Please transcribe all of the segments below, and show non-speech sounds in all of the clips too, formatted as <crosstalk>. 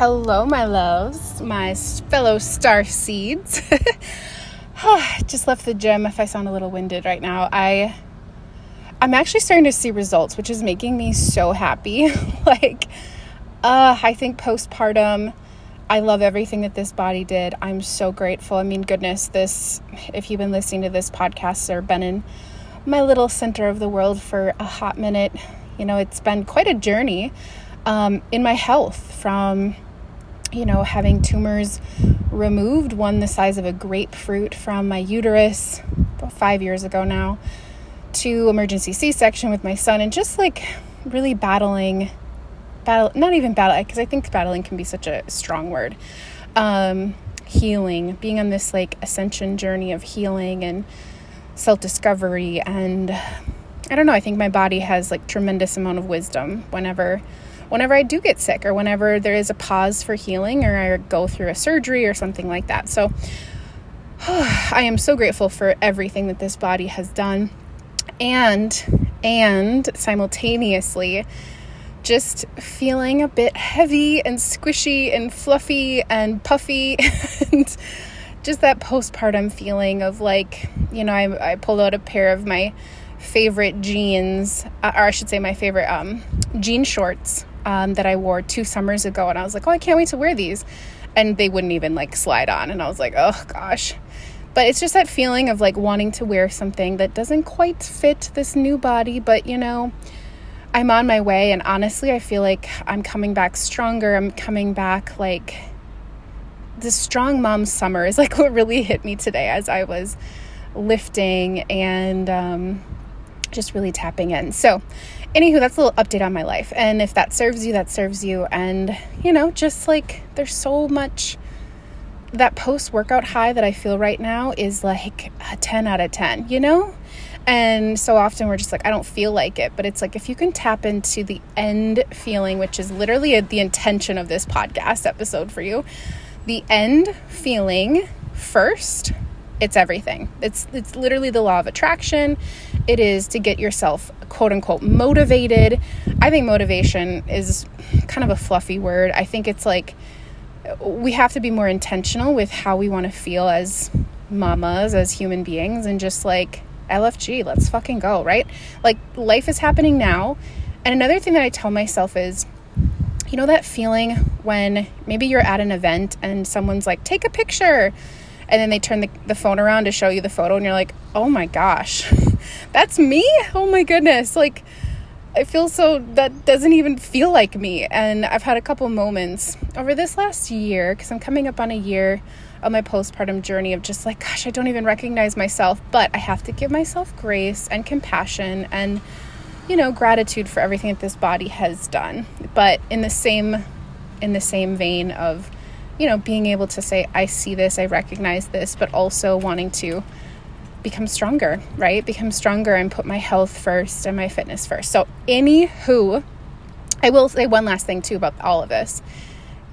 Hello, my loves, my fellow star seeds. <laughs> Just left the gym. If I sound a little winded right now, I I'm actually starting to see results, which is making me so happy. <laughs> like, uh, I think postpartum, I love everything that this body did. I'm so grateful. I mean, goodness, this, if you've been listening to this podcast or been in my little center of the world for a hot minute, you know, it's been quite a journey um, in my health from, you know, having tumors removed, one the size of a grapefruit from my uterus five years ago now, to emergency C section with my son, and just like really battling, battle, not even battle, because I think battling can be such a strong word. Um, healing, being on this like ascension journey of healing and self discovery and I don't know, I think my body has like tremendous amount of wisdom whenever whenever I do get sick or whenever there is a pause for healing or I go through a surgery or something like that. So <sighs> I am so grateful for everything that this body has done and and simultaneously just feeling a bit heavy and squishy and fluffy and puffy <laughs> and just that postpartum feeling of like you know I, I pulled out a pair of my favorite jeans uh, or i should say my favorite um, jean shorts um, that I wore two summers ago, and I was like, oh, I can't wait to wear these. And they wouldn't even like slide on, and I was like, oh gosh. But it's just that feeling of like wanting to wear something that doesn't quite fit this new body, but you know, I'm on my way, and honestly, I feel like I'm coming back stronger. I'm coming back like the strong mom summer is like <laughs> what really hit me today as I was lifting and um, just really tapping in. So, anywho, that's a little update on my life. And if that serves you, that serves you. And, you know, just like there's so much that post workout high that I feel right now is like a 10 out of 10, you know? And so often we're just like, I don't feel like it. But it's like if you can tap into the end feeling, which is literally a, the intention of this podcast episode for you, the end feeling first it's everything. It's it's literally the law of attraction. It is to get yourself quote unquote motivated. I think motivation is kind of a fluffy word. I think it's like we have to be more intentional with how we want to feel as mamas, as human beings, and just like LFG, let's fucking go, right? Like life is happening now. And another thing that I tell myself is, you know, that feeling when maybe you're at an event and someone's like, take a picture and then they turn the, the phone around to show you the photo and you're like oh my gosh <laughs> that's me? Oh my goodness. Like i feel so that doesn't even feel like me. And i've had a couple moments over this last year because i'm coming up on a year of my postpartum journey of just like gosh i don't even recognize myself but i have to give myself grace and compassion and you know gratitude for everything that this body has done. But in the same in the same vein of you know, being able to say, I see this, I recognize this, but also wanting to become stronger, right? Become stronger and put my health first and my fitness first. So, anywho, I will say one last thing too about all of this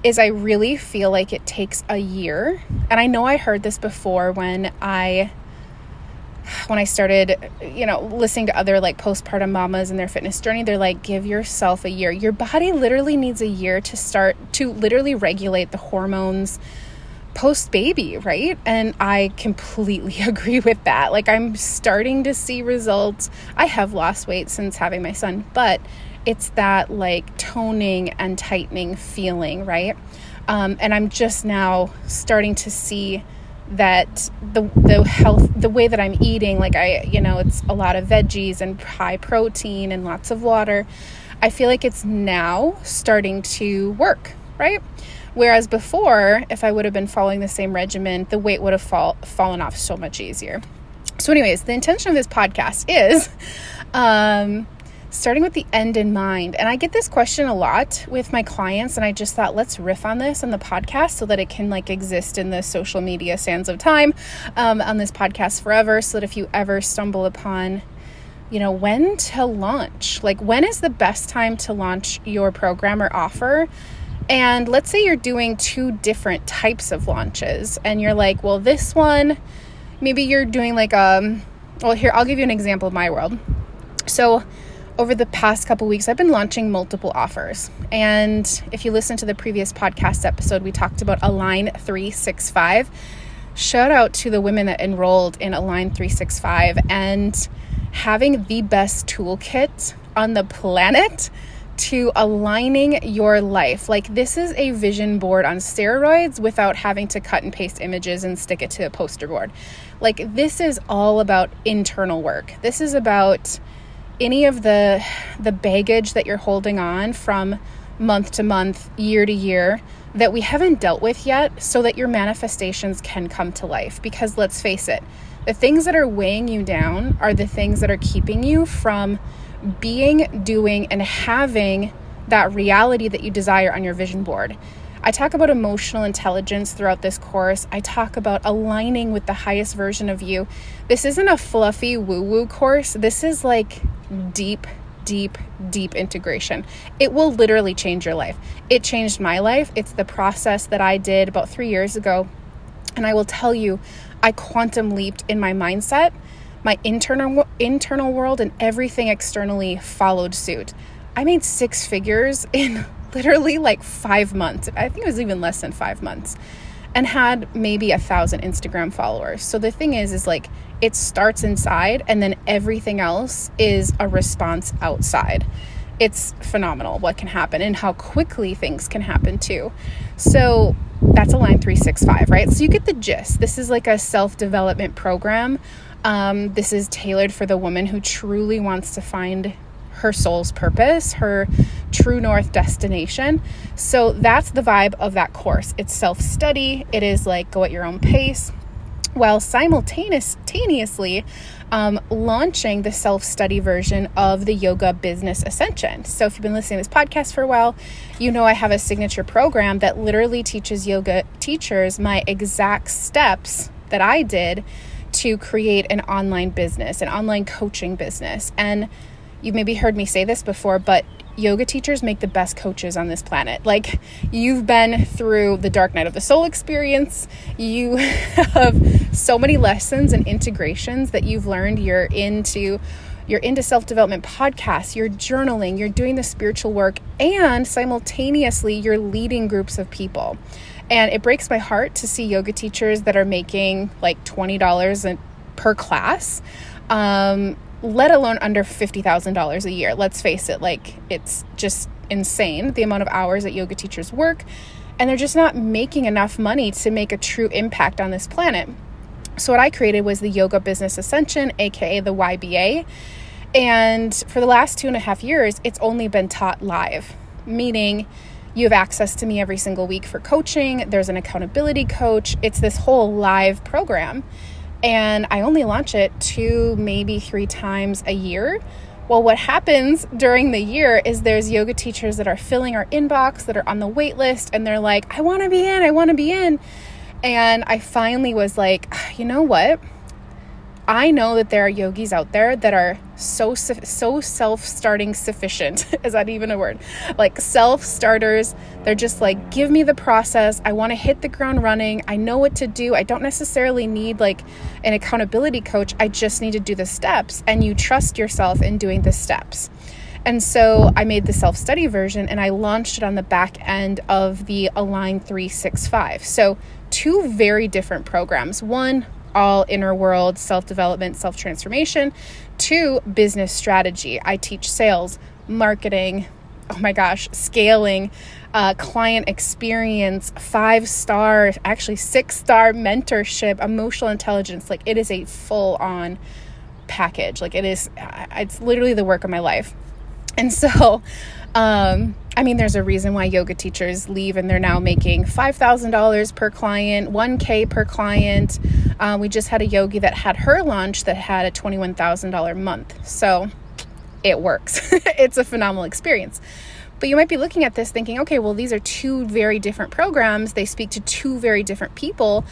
is I really feel like it takes a year. And I know I heard this before when I when I started, you know, listening to other like postpartum mamas and their fitness journey, they're like, give yourself a year. Your body literally needs a year to start to literally regulate the hormones post baby, right? And I completely <laughs> agree with that. Like, I'm starting to see results. I have lost weight since having my son, but it's that like toning and tightening feeling, right? Um, and I'm just now starting to see that the the health the way that I'm eating like I you know it's a lot of veggies and high protein and lots of water. I feel like it's now starting to work right? Whereas before if I would have been following the same regimen the weight would have fall, fallen off so much easier. So anyways the intention of this podcast is <laughs> um starting with the end in mind. And I get this question a lot with my clients, and I just thought, let's riff on this on the podcast so that it can like exist in the social media sands of time um, on this podcast forever. So that if you ever stumble upon, you know, when to launch, like when is the best time to launch your program or offer? And let's say you're doing two different types of launches, and you're like, well, this one, maybe you're doing like um, well, here I'll give you an example of my world. So over the past couple weeks, I've been launching multiple offers. And if you listen to the previous podcast episode, we talked about Align 365. Shout out to the women that enrolled in Align 365 and having the best toolkit on the planet to aligning your life. Like, this is a vision board on steroids without having to cut and paste images and stick it to a poster board. Like, this is all about internal work. This is about any of the the baggage that you're holding on from month to month, year to year that we haven't dealt with yet so that your manifestations can come to life because let's face it, the things that are weighing you down are the things that are keeping you from being, doing and having that reality that you desire on your vision board. I talk about emotional intelligence throughout this course. I talk about aligning with the highest version of you. This isn't a fluffy woo woo course. This is like deep, deep, deep integration. It will literally change your life. It changed my life. It's the process that I did about three years ago. And I will tell you, I quantum leaped in my mindset. My internal internal world and everything externally followed suit. I made six figures <laughs> in literally like five months. I think it was even less than five months, and had maybe a thousand Instagram followers. So the thing is, is like it starts inside, and then everything else is a response outside. It's phenomenal what can happen and how quickly things can happen too. So that's Align 365, right? So you get the gist. This is like a self development program. Um, this is tailored for the woman who truly wants to find her soul's purpose, her true north destination. So that's the vibe of that course. It's self study, it is like go at your own pace, while simultaneously um, launching the self study version of the Yoga Business Ascension. So, if you've been listening to this podcast for a while, you know I have a signature program that literally teaches yoga teachers my exact steps that I did to create an online business, an online coaching business. And you've maybe heard me say this before, but yoga teachers make the best coaches on this planet. Like, you've been through the dark night of the soul experience. You <laughs> have so many lessons and integrations that you've learned. You're into you're into self development podcasts, you're journaling, you're doing the spiritual work, and simultaneously, you're leading groups of people. And it breaks my heart to see yoga teachers that are making like $20 per class. Um, let alone under $50,000 a year. Let's face it, like it's just insane the amount of hours that yoga teachers work, and they're just not making enough money to make a true impact on this planet. So, what I created was the Yoga Business Ascension, aka the YBA. And for the last two and a half years, it's only been taught live, meaning you have access to me every single week for coaching. There's an accountability coach. It's this whole live program and I only launch it two, maybe three times a year. Well, what happens during the year is there's yoga teachers that are filling our inbox that are on the wait list and they're like, I want to be in, I want to be in. And I finally was like, you know what? I know that there are yogis out there that are so so self-starting sufficient. <laughs> Is that even a word? Like self-starters. They're just like, give me the process. I want to hit the ground running. I know what to do. I don't necessarily need like an accountability coach. I just need to do the steps and you trust yourself in doing the steps. And so I made the self study version and I launched it on the back end of the Align 365. So, two very different programs. One all inner world self development, self transformation, to business strategy. I teach sales, marketing, oh my gosh, scaling, uh, client experience, five star, actually six star mentorship, emotional intelligence. Like it is a full on package. Like it is, it's literally the work of my life. And so, um, I mean, there's a reason why yoga teachers leave and they're now making $5,000 per client, 1K per client. Uh, we just had a yogi that had her launch that had a $21,000 month. So it works. <laughs> it's a phenomenal experience. But you might be looking at this thinking, okay, well, these are two very different programs. They speak to two very different people.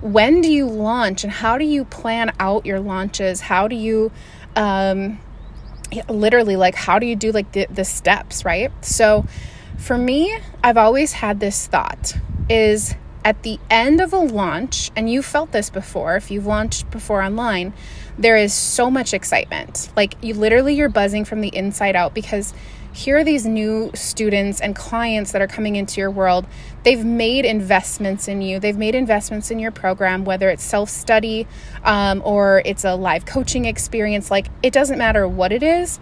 When do you launch and how do you plan out your launches? How do you, um, literally like how do you do like the, the steps right so for me i've always had this thought is at the end of a launch, and you felt this before, if you've launched before online, there is so much excitement. Like you literally you're buzzing from the inside out because here are these new students and clients that are coming into your world. They've made investments in you, they've made investments in your program, whether it's self study um, or it's a live coaching experience. Like, it doesn't matter what it is.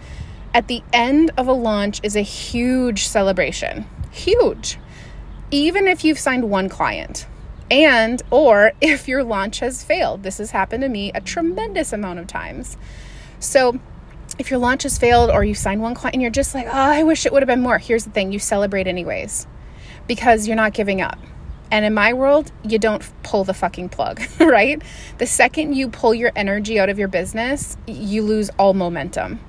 At the end of a launch is a huge celebration. Huge. Even if you've signed one client and or <laughs> if your launch has failed. This has happened to me a tremendous amount of times. So, if your launch has failed or you sign one client and you're just like, oh, I wish it would have been more, here's the thing you celebrate anyways because you're not giving up. And in my world, you don't pull the fucking plug, <laughs> right? The second you pull your energy out of your business, you lose all momentum.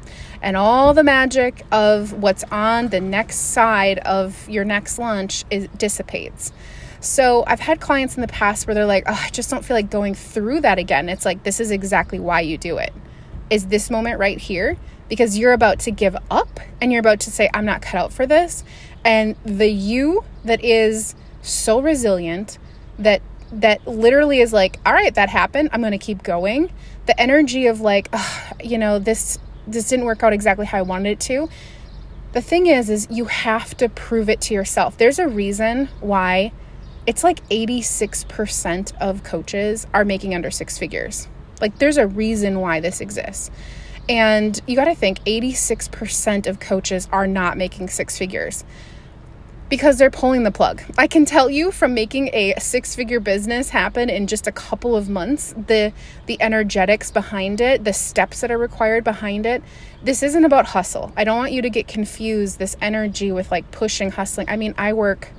And all the magic of what's on the next side of your next launch is dissipates. So I've had clients in the past where they're like, oh, I just don't feel like going through that again. It's like, this is exactly why you do it is this moment right here because you're about to give up and you're about to say, I'm not cut out for this. And the you that is so resilient that that literally is like, all right, that happened. I'm going to keep going. The energy of like, you know, this this didn't work out exactly how I wanted it to. The thing is is you have to prove it to yourself. There's a reason why it's like 86% of coaches are making under six figures. Like there's a reason why this exists. And you got to think 86% of coaches are not making six figures because they're pulling the plug. I can tell you from making a six-figure business happen in just a couple of months, the the energetics behind it, the steps that are required behind it. This isn't about hustle. I don't want you to get confused this energy with like pushing, hustling. I mean, I work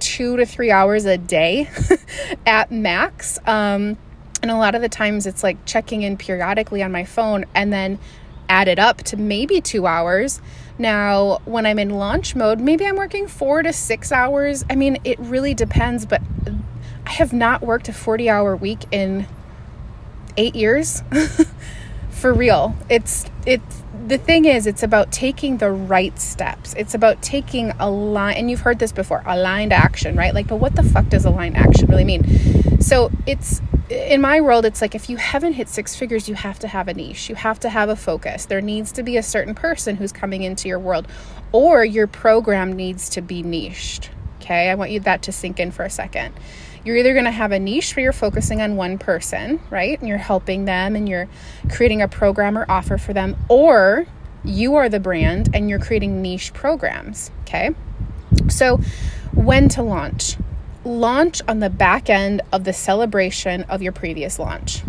2 to 3 hours a day <laughs> at max. Um and a lot of the times it's like checking in periodically on my phone and then add it up to maybe two hours. Now, when I'm in launch mode, maybe I'm working four to six hours. I mean, it really depends, but I have not worked a 40 hour week in eight years. <laughs> For real. It's, it's, the thing is, it's about taking the right steps. It's about taking a line, and you've heard this before aligned action, right? Like, but what the fuck does aligned action really mean? So it's in my world, it's like if you haven't hit six figures, you have to have a niche. You have to have a focus. There needs to be a certain person who's coming into your world, or your program needs to be niched. Okay, I want you that to sink in for a second. You're either going to have a niche where you're focusing on one person, right? And you're helping them and you're creating a program or offer for them, or you are the brand and you're creating niche programs. Okay, so when to launch? Launch on the back end of the celebration of your previous launch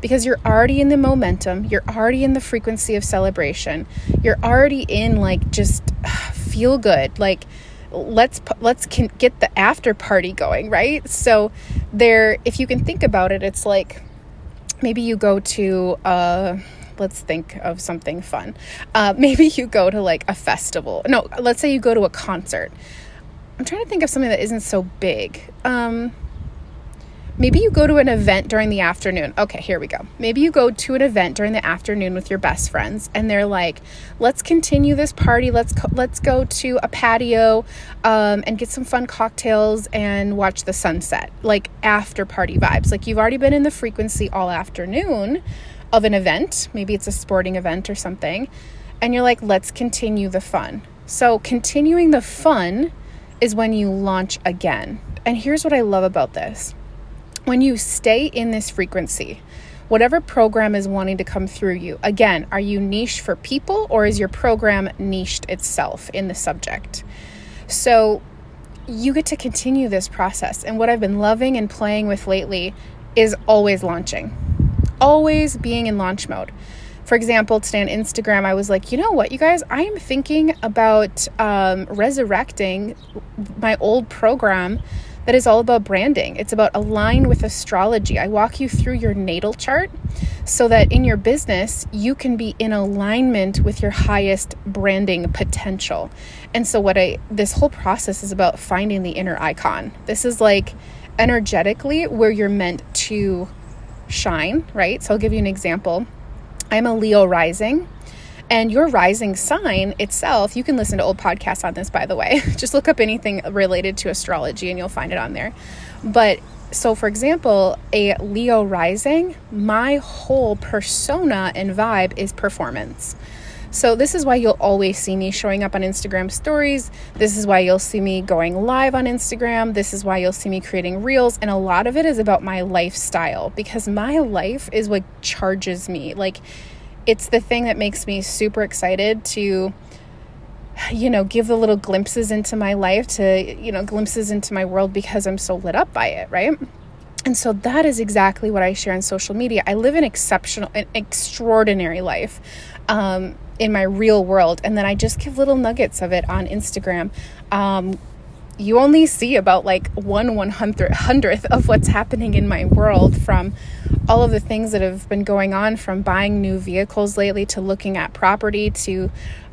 because you're already in the momentum, you're already in the frequency of celebration, you're already in like just <sighs> feel good, like let's let's can get the after party going, right? So there if you can think about it, it's like maybe you go to uh let's think of something fun. Uh, <laughs> maybe you go to like a festival. No, let's say you go to a concert. I'm trying to think of something that isn't so big. Um, maybe you go to an event during the afternoon. Okay, here we go. Maybe you go to an event during the afternoon with your best friends, and they're like, "Let's continue this party. Let's co- let's go to a patio um, and get some fun cocktails and watch the sunset." Like after party vibes. Like you've already been in the frequency all afternoon of an event. Maybe it's a sporting event or something, and you're like, "Let's continue the fun." So continuing the fun is when you launch again. And here's what I love about this when you stay in this frequency, whatever program is wanting to come through you, again, are you niche for people or is your program niched itself in the subject? So you get to continue this process. And what I've been loving and playing with lately is always launching, always being in launch mode for example, today on Instagram, I was like, you know what, you guys, I am thinking about um, resurrecting my old program that is all about branding. It's about align with astrology. I walk you through your natal chart so that in your business, you can be in alignment with your highest branding potential. And so, what I this whole process is about finding the inner icon. This is like energetically where you're meant to shine, right? So, I'll give you an example I'm a Leo rising. And your rising sign itself, you can listen to old podcasts on this, by the way. <laughs> Just look up anything related to astrology and you'll find it on there. But so, for example, a Leo rising, my whole persona and vibe is performance. So, this is why you'll always see me showing up on Instagram stories. This is why you'll see me going live on Instagram. This is why you'll see me creating reels. And a lot of it is about my lifestyle because my life is what charges me. Like, it's the thing that makes me super excited to you know give the little glimpses into my life to you know glimpses into my world because i'm so lit up by it right and so that is exactly what i share on social media i live an exceptional an extraordinary life um, in my real world and then i just give little nuggets of it on instagram. Um, you only see about like one one hundredth of what's happening in my world from all of the things that have been going on from buying new vehicles lately to looking at property to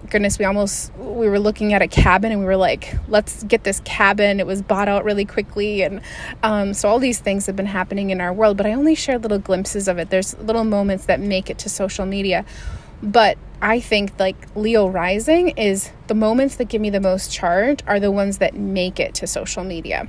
goodness we almost we were looking at a cabin and we were like let's get this cabin. It was bought out really quickly and um, so all these things have been happening in our world but i only share little glimpses of it. There's little moments that make it to social media but I think like Leo rising is the moments that give me the most charge are the ones that make it to social media.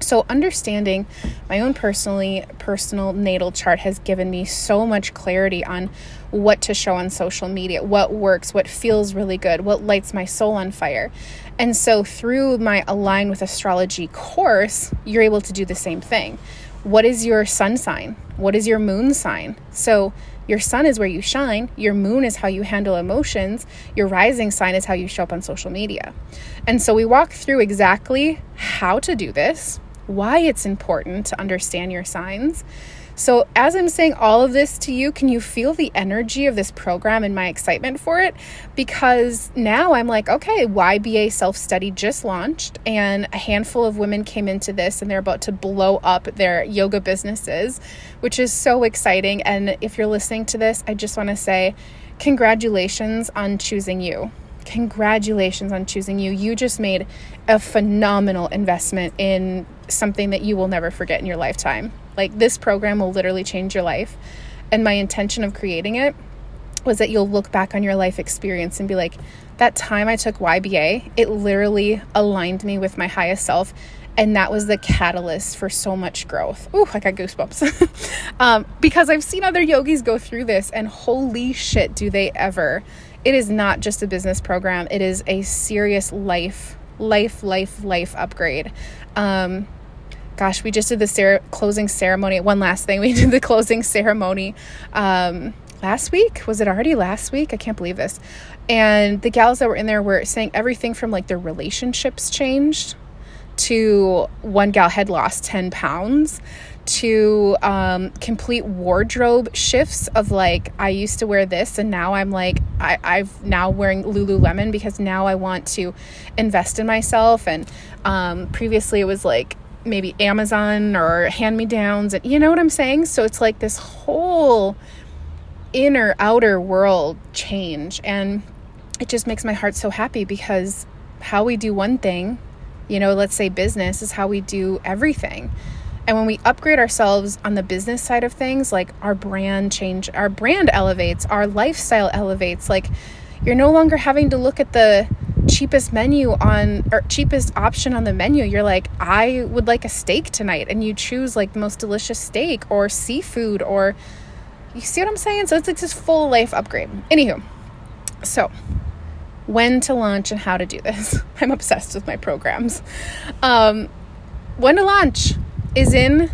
So understanding my own personally personal natal chart has given me so much clarity on what to show on social media, what works, what feels really good, what lights my soul on fire. And so through my align with astrology course, you're able to do the same thing. What is your sun sign? What is your moon sign? So your sun is where you shine, your moon is how you handle emotions, your rising sign is how you show up on social media. And so we walk through exactly how to do this, why it's important to understand your signs, so, as I'm saying all of this to you, can you feel the energy of this program and my excitement for it? Because now I'm like, okay, YBA self study just launched, and a handful of women came into this and they're about to blow up their yoga businesses, which is so exciting. And if you're listening to this, I just want to say, congratulations on choosing you. Congratulations on choosing you. You just made a phenomenal investment in something that you will never forget in your lifetime. Like, this program will literally change your life. And my intention of creating it was that you'll look back on your life experience and be like, that time I took YBA, it literally aligned me with my highest self. And that was the catalyst for so much growth. Ooh, I got goosebumps. <laughs> um, because I've seen other yogis go through this, and holy shit, do they ever. It is not just a business program, it is a serious life, life, life, life upgrade. Um, gosh, we just did the cer- closing ceremony. One last thing, <laughs> we did the closing ceremony um, last week. Was it already last week? I can't believe this. And the gals that were in there were saying everything from like their relationships changed to one gal had lost 10 pounds to um, complete wardrobe shifts of like I used to wear this and now I'm like I, I've now wearing Lululemon because now I want to invest in myself and um, previously it was like maybe Amazon or hand me downs. And you know what I'm saying? So it's like this whole inner outer world change. And it just makes my heart so happy because how we do one thing, you know, let's say business, is how we do everything. And when we upgrade ourselves on the business side of things, like our brand change, our brand elevates, our lifestyle elevates. Like you're no longer having to look at the cheapest menu on or cheapest option on the menu. You're like i would like a steak tonight and you choose like the most delicious steak or seafood or you see what i'm saying? So it's like this full life upgrade. Anywho so when to launch and how to do this. <laughs> I'm obsessed with my programs. Um, when to launch is in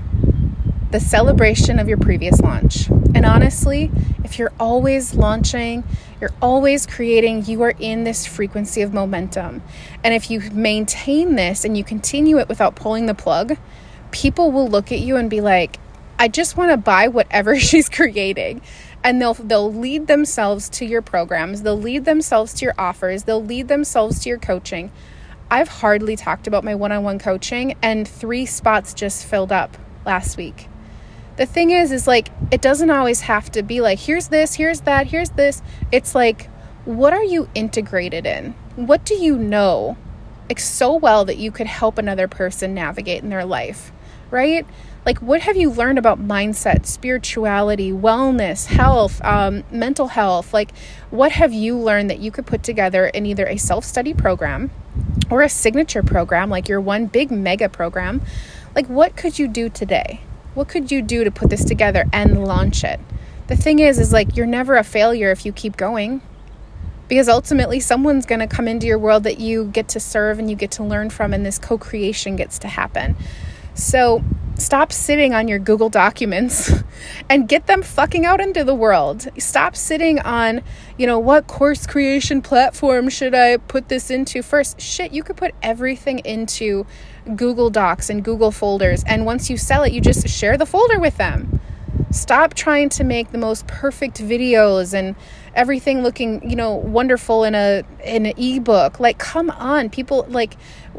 the celebration of your previous launch. And honestly if you're always launching you're always creating, you are in this frequency of momentum. And if you maintain this and you continue it without pulling the plug, people will look at you and be like, I just want to buy whatever <laughs> she's creating. And they'll they'll lead themselves to your programs, they'll lead themselves to your offers, they'll lead themselves to your coaching. I've hardly talked about my one-on-one coaching and 3 spots just filled up last week the thing is is like it doesn't always have to be like here's this here's that here's this it's like what are you integrated in what do you know like so well that you could help another person navigate in their life right? Like, what have you learned about mindset, spirituality, wellness, health, um, mental health? Like, what have you learned that you could put together in either a self study program or a signature program, like your one big mega program? Like, what could you do today? What could you do to put this together and launch it? The thing is, is like, you're never a failure if you keep going because ultimately someone's going to come into your world that you get to serve and you get to learn from and this co-creation gets to happen so stop sitting on your Google documents <laughs> and get them fucking out into the world. Stop sitting on, you know, what course creation platform should I put this into first? Shit, you could put everything into Google Docs and Google folders. And once you sell it, you just share the folder with them. Stop trying to make the most perfect videos and everything looking, you know, wonderful in a in an ebook. Like come on, people like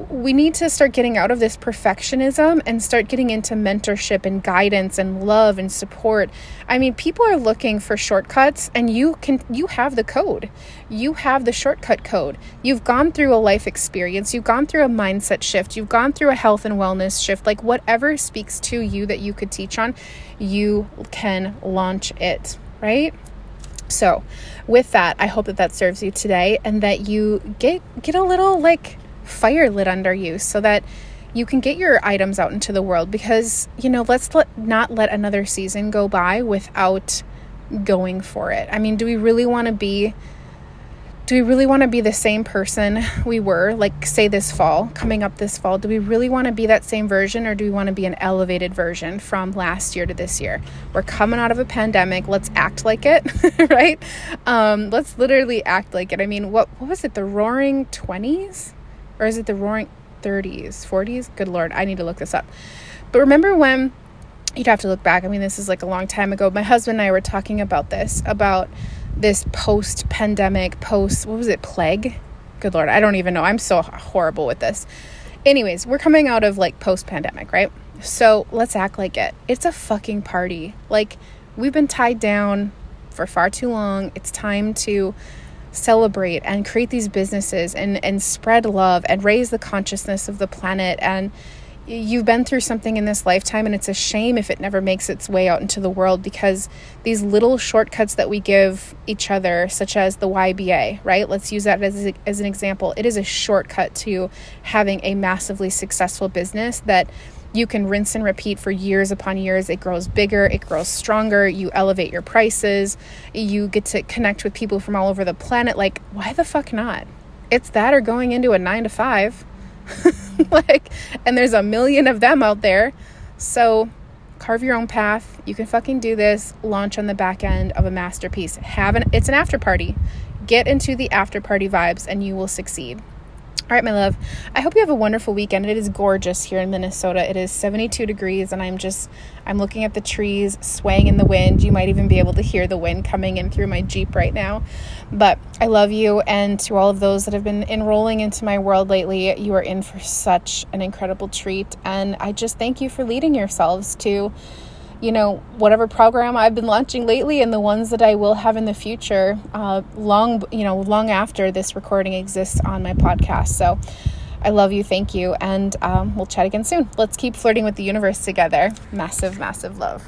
we need to start getting out of this perfectionism and start getting into mentorship and guidance and love and support. I mean, people are looking for shortcuts and you can you have the code. You have the shortcut code. You've gone through a life experience, you've gone through a mindset shift, you've gone through a health and wellness shift. Like whatever speaks to you that you could teach on, you can launch it, right? So, with that, I hope that that serves you today and that you get get a little like fire lit under you so that you can get your items out into the world because, you know, let's let, not let another season go by without going for it. I mean, do we really want to be do we really want to be the same person we were, like, say, this fall, coming up this fall? Do we really want to be that same version or do we want to be an elevated version from last year to this year? We're coming out of a pandemic. Let's act like it, <laughs> right? Um, let's literally act like it. I mean, what, what was it? The roaring 20s? Or is it the roaring 30s, 40s? Good Lord, I need to look this up. But remember when you'd have to look back? I mean, this is like a long time ago. My husband and I were talking about this, about this post pandemic, post, what was it, plague? Good Lord, I don't even know. I'm so horrible with this. Anyways, we're coming out of like post pandemic, right? So let's act like it. It's a fucking party. Like, we've been tied down for far too long. It's time to celebrate and create these businesses and, and spread love and raise the consciousness of the planet and you've been through something in this lifetime and it's a shame if it never makes its way out into the world because these little shortcuts that we give each other such as the YBA right? Let's use that as, a, as an example. It is a shortcut to having a massively successful business that you can rinse and repeat for years upon years. It grows bigger it grows stronger you elevate your prices you get to connect with people from all over the planet. Like why the fuck not? It's that or going into a 9 to 5 <laughs> like, and there's a million of them out there. So carve your own path. You can fucking do this. Launch on the back end of a masterpiece. Have an it's an after party. Get into the after party vibes and you will succeed. All right, my love. I hope you have a wonderful weekend. It is gorgeous here in Minnesota. It is 72 degrees, and I'm just I'm looking at the trees swaying in the wind. You might even be able to hear the wind coming in through my Jeep right now. But I love you, and to all of those that have been enrolling into my world lately, you are in for such an incredible treat. And I just thank you for leading yourselves to you know, whatever program I've been launching lately and the ones that I will have in the future, uh, long, you know, long after this recording exists on my podcast. So I love you. Thank you. And um, we'll chat again soon. Let's keep flirting with the universe together. Massive, massive love.